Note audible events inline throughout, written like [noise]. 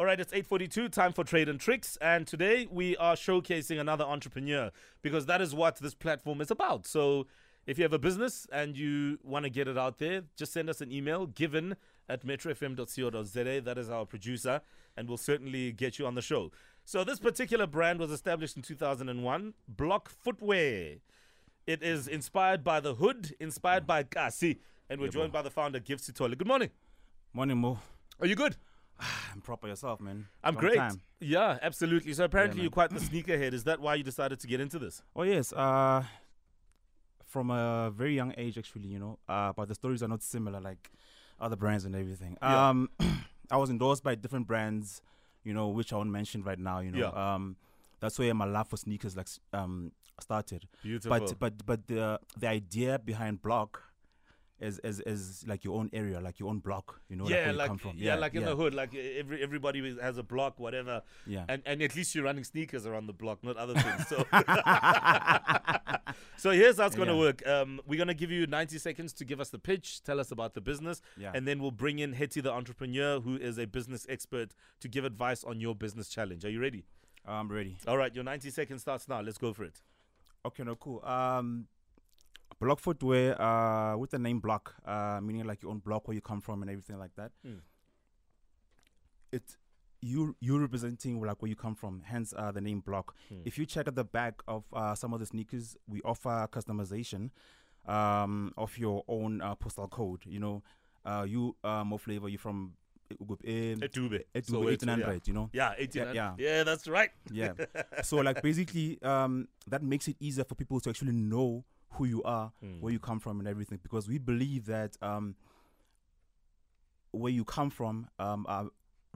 All right, it's 8:42, time for Trade and Tricks, and today we are showcasing another entrepreneur because that is what this platform is about. So, if you have a business and you want to get it out there, just send us an email given at metrofm.co.za. That is our producer, and we'll certainly get you on the show. So, this particular brand was established in 2001, Bloc Footwear. It is inspired by the hood, inspired by ah, Kasi, and we're joined by the founder, Gift Sithole. Good morning. Morning, Mo. Are you good? [sighs] I'm proper yourself, man. I'm Long great. time. Yeah, absolutely. So apparently man. you're quite the [clears throat] sneakerhead. Is that why you decided to get into this? Oh yes. Uh, from a very young age, actually, you know. Uh, but the stories are not similar, like other brands and everything. Yeah. Um, [clears throat] I was endorsed by different brands, you know, which I won't mention right now. You know. Yeah. Um, that's where my love for sneakers like um started. Beautiful. But but but the the idea behind block. Is, is, is like your own area, like your own block, you know, yeah, like come from. yeah, like in the hood, like every everybody has a block, whatever, Yeah. and and at least you're running sneakers around the block, not other things. So, [laughs] so here's how it's gonna Yeah. work. Um, we're gonna give you 90 seconds to give us the pitch, tell us about the business, Yeah. and then we'll bring in Hetty, the entrepreneur, who is a business expert, to give advice on your business challenge. Are you ready? I'm ready. All right, your 90 seconds starts now. Let's go for it. Okay, no, cool. Um, bloc footwear, uh, with the name block, uh, meaning like your own block where you come from and everything like that. Mm. It you you representing like where you come from, hence uh, the name block. Mm. If you check at the back of uh, some of the sneakers, we offer customization um, of your own uh, postal code. You know, uh, you uh, more flavor. You from Etube. it So will be it's- 1800, you know. Yeah, 1800. yeah. yeah, that's right. Yeah. [laughs] so like basically, um, that makes it easier for people to actually know who you are, Mm. where you come from, and everything. Because we believe that um, where you come from um, uh,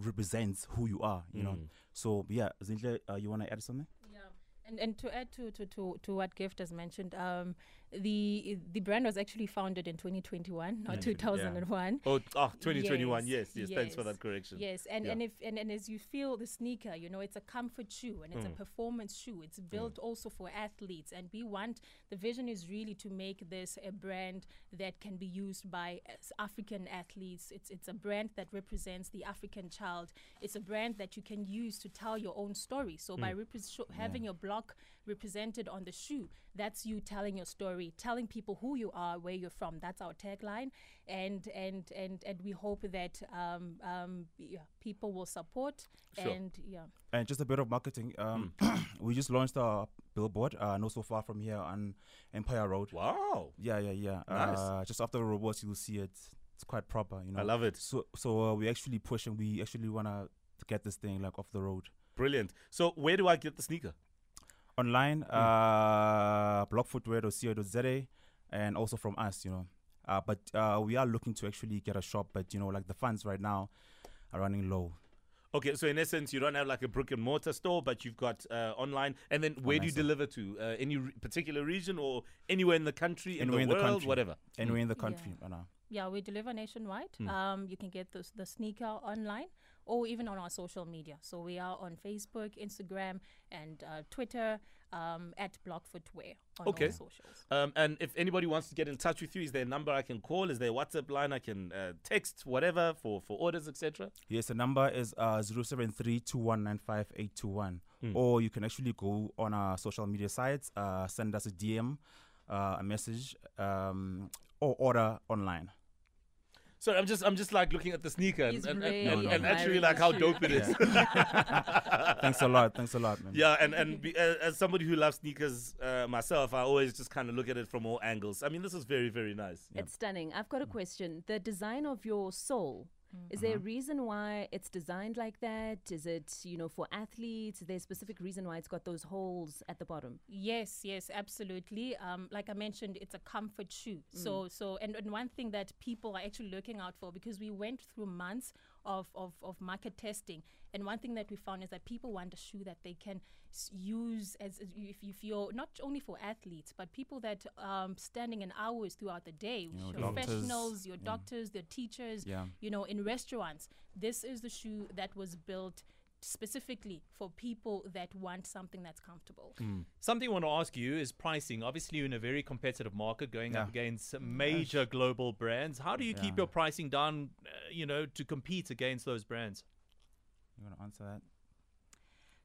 represents who you are. You know. Mm. So yeah, Zintle, uh, you want to add something? Yeah, and and to add to to to, to what Gift has mentioned, um, the the brand was actually founded in 2021, not 2001. Oh, ah, oh, 2021. Yes, Yes, yes. Thanks for that correction. Yes, and Yeah. and if and, and as you feel the sneaker, you know, it's a comfort shoe and it's a Mm. performance shoe. It's mm. built also for athletes, and we want the vision is really to make this a brand that can be used by uh, African athletes. It's it's a brand that represents the African child. It's a brand that you can use to tell your own story. So by mm. repres- sho- having your block represented on the shoe, that's you telling your story, telling people who you are, where you're from. That's our tagline, and and and and we hope that um, um, yeah, people will support Sure. and yeah. And just a bit of marketing. Um, Mm. [clears throat] we just launched our billboard, uh, not so far from here on Empire Road. Wow. Yeah, yeah, yeah. Nice. Uh, just after the robots, you'll see it. It's quite proper, you know. I love it. So, so uh, we actually push and we actually wanna get this thing like off the road. Brilliant. So, where do I get the sneaker? Online, Hmm. uh, blocfootwear.co.za, and also from us, you know. Uh, but uh, we are looking to actually get a shop, but you know, like the funds right now are running low. Okay, so in essence, you don't have like a brick and mortar store, but you've got uh, online. And then where do you store. deliver to? Uh, any re- particular region or anywhere in the country, in Anywhere the in the world, country. whatever? Anywhere in the Yeah. country, right now. Yeah, we deliver nationwide. Hmm. Um, you can get the, the sneaker online or even on our social media. So we are on Facebook, Instagram, and uh, Twitter um, at Bloc Footwear on Okay. all socials. Um, and if anybody wants to get in touch with you, is there a number I can call? Is there a WhatsApp line I can uh, text, whatever, for, for orders, etc.? Yes, the number is uh, 073 Hmm. Or you can actually go on our social media sites, uh, send us a DM, uh, a message, um, or order online. So I'm just I'm just like looking at the sneaker and, He's and, really and, and actually admiring like how shoe. dope it is. [laughs] Thanks a lot. Thanks a lot, man. Yeah, and and be, uh, as somebody who loves sneakers uh, myself, I always just kind of look at it from all angles. I mean, this is very very nice. It's stunning. I've got a question. The design of your sole, is there a reason why it's designed like that? Is it, you know, for athletes? Is there a specific reason why it's got those holes at the bottom? Yes, yes, absolutely. Um, like I mentioned, it's a comfort shoe. So, so, and, and one thing that people are actually looking out for because we went through months of, of, of market testing, and one thing that we found is that people want a shoe that they can s- use as as if, if you're not only for athletes, but people that um standing in hours throughout the day, know, your doctors, professionals, your yeah. doctors, your teachers, Yeah. you know, in restaurants. This is the shoe that was built specifically for people that want something that's comfortable. Something I want to ask you is pricing. Obviously, you're in a very competitive market going up against some major global brands. How do you keep your pricing down, uh, you know, to compete against those brands? You want to answer that?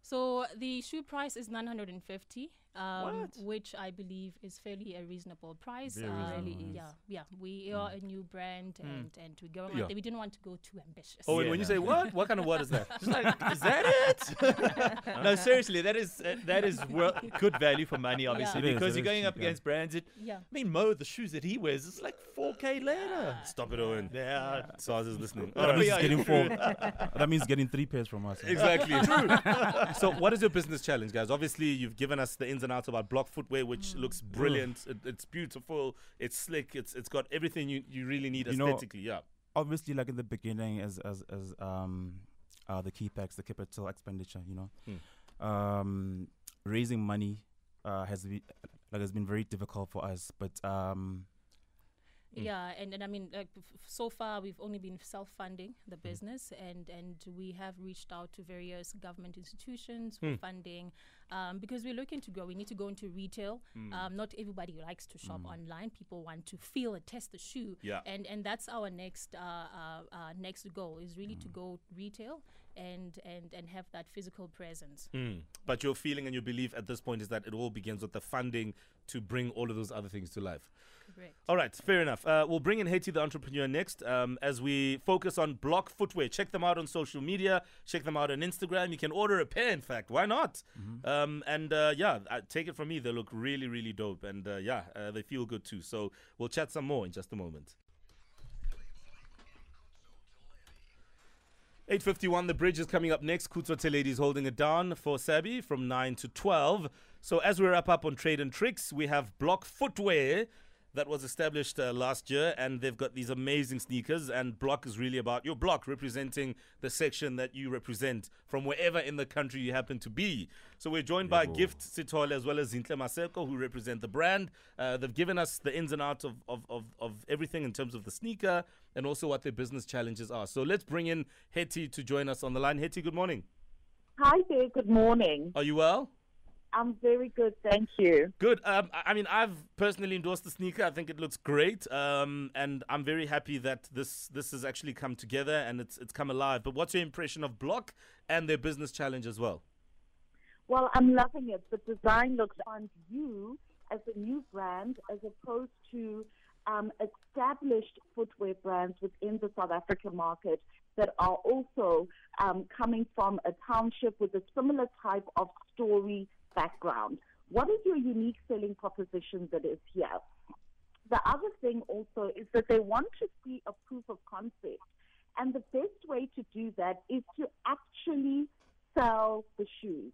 So the shoe price is 950, um, What? which I believe is fairly a reasonable price. Very Um, reasonable. Yeah, yeah. We are a new brand, and and we're going Yeah. out. We didn't want to go too ambitious. Oh, and Yeah. when you say what? What kind of what is that? [laughs] Just like, is that it? [laughs] no, seriously, that is uh, that is well, good value for money, obviously, It is, because it you're going up cheap, yeah. against brands. That, yeah. I mean, Mo, the shoes that he wears, it's like 4K later. Stop it, Owen. Yeah. SARS is listening. That All right. means yeah, getting four. that means getting three pairs from us. Exactly. True. [laughs] so, what is your business challenge, guys? Obviously, you've given us the ins and outs about Bloc Footwear, which looks brilliant. It, it's beautiful. It's slick. It's it's got everything you, you really need You know- aesthetically. yeah. Obviously, like in the beginning, as as as um, uh, the capex, the capital expenditure, you know, Hmm. um, raising money uh, has been like has been very difficult for us. But um, Mm. Yeah, and, and I mean, like, f- f- so far we've only been self-funding the business, and and we have reached out to various government institutions for Hmm. funding, um, because we're looking to grow. We need to go into retail. Um, not everybody likes to shop online. People want to feel and test the shoe. Yeah. and and that's our next uh, uh, uh, next goal is really to go retail and and and have that physical presence. Mm. But your feeling and your belief at this point is that it all begins with the funding to bring all of those other things to life. Correct. All right, fair enough. Uh, we'll bring in Hetty the entrepreneur next um, as we focus on Bloc Footwear. Check them out on social media. Check them out on Instagram. You can order a pair, in fact. Why not? Um, and uh, yeah, uh, take it from me. They look really, really dope. And uh, yeah, uh, they feel good too. So we'll chat some more in just a moment. 851, the bridge is coming up next. Kutsotse is holding it down for Sabi from 9 to 12. So as we wrap up on trade and tricks, we have Bloc Footwear that was established uh, last year and they've got these amazing sneakers and block is really about your block representing the section that you represent from wherever in the country you happen to be. So we're joined by gift sithole as well as zintle maseko who represent the brand. Uh, they've given us the ins and outs of, of, of, of everything in terms of the sneaker and also what their business challenges are. So let's bring in hetty to join us on the line. Hetty good morning. Hi there, good morning. are you well I'm very good, thank you. Good. Um, I mean, I've personally endorsed the sneaker. I think it looks great, um, and I'm very happy that this this has actually come together and it's it's come alive. But what's your impression of Bloc and their business challenge as well? Well, I'm loving it. The design looks on you as a new brand as opposed to um, established footwear brands within the South African market that are also um, coming from a township with a similar type of story background. What is your unique selling proposition that is here? The other thing also is that they want to see a proof of concept. And the best way to do that is to actually sell the shoes,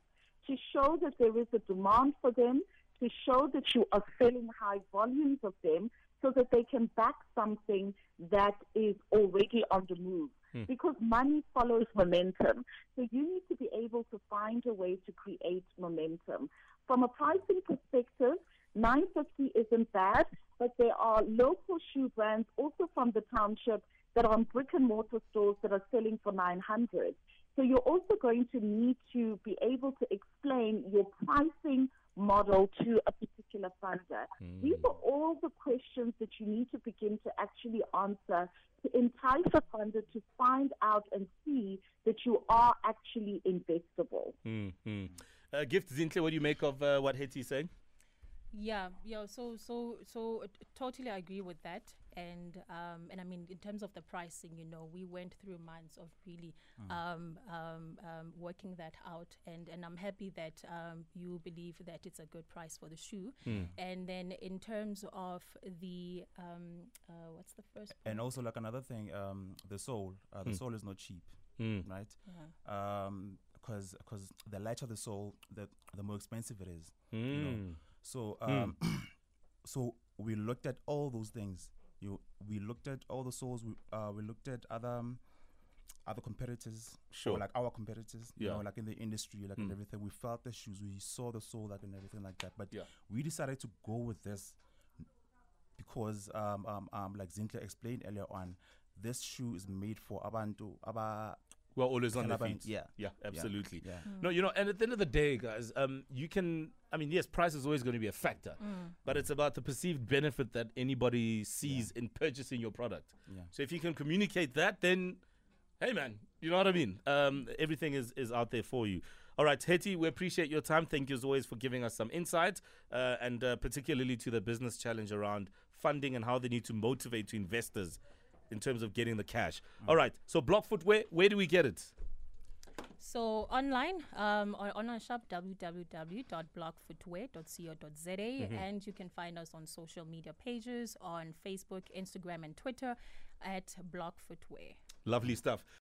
to show that there is a demand for them, to show that you are selling high volumes of them so that they can back something that is already on the move. Mm. Because money follows momentum. So you need to be able to find a way to create momentum. From a pricing perspective, 950 isn't bad, but there are local shoe brands also from the township that are on brick and mortar stores that are selling for 900. So you're also going to need to be able to explain your pricing model to a particular funder. These are all the questions that you need to begin to actually answer to entice a funder to find out and see that you are actually investable. Mm-hmm. Uh, Gift Zintle, what do you make of uh, what Hetty's saying? Yeah, yeah. So, so, so uh, t- totally agree with that. And um, and I mean, in terms of the pricing, you know, we went through months of really um, um, um, working that out. And and I'm happy that um, you believe that it's a good price for the shoe. And then in terms of the um, uh, what's the first? and also like another thing, um, the sole. Uh, the sole is not cheap, Mm. right? Yeah. Um, because because the lighter the sole, the the more expensive it is. Mm. So um, [coughs] so we looked at all those things. You we looked at all the soles. We uh, we looked at other um, other competitors, Sure. like our competitors. You Yeah. know, like in the industry, like and Mm. everything. We felt the shoes. We saw the sole, like and everything like that. But Yeah. we decided to go with this because um um um like Zintle explained earlier on, this shoe is made for abantu aba Well, always on the Calaban- feet. yeah. Yeah, absolutely. yeah. No, you know, and at the end of the day, guys, um, you can. I mean, yes, price is always going to be a factor, but it's about the perceived benefit that anybody sees in purchasing your product. Yeah. So if you can communicate that, then, hey, man, You know what I mean? Um, everything is, is out there for you. All right, Hetty, we appreciate your time. Thank you as always for giving us some insight, uh, and uh, particularly to the business challenge around funding and how they need to motivate to investors in terms of getting the cash. All right, so Bloc Footwear, where do we get it? So online, um, on, on our shop, www.blocfootwear.co.za, and you can find us on social media pages on Facebook, Instagram, and Twitter at Bloc Footwear. Lovely stuff.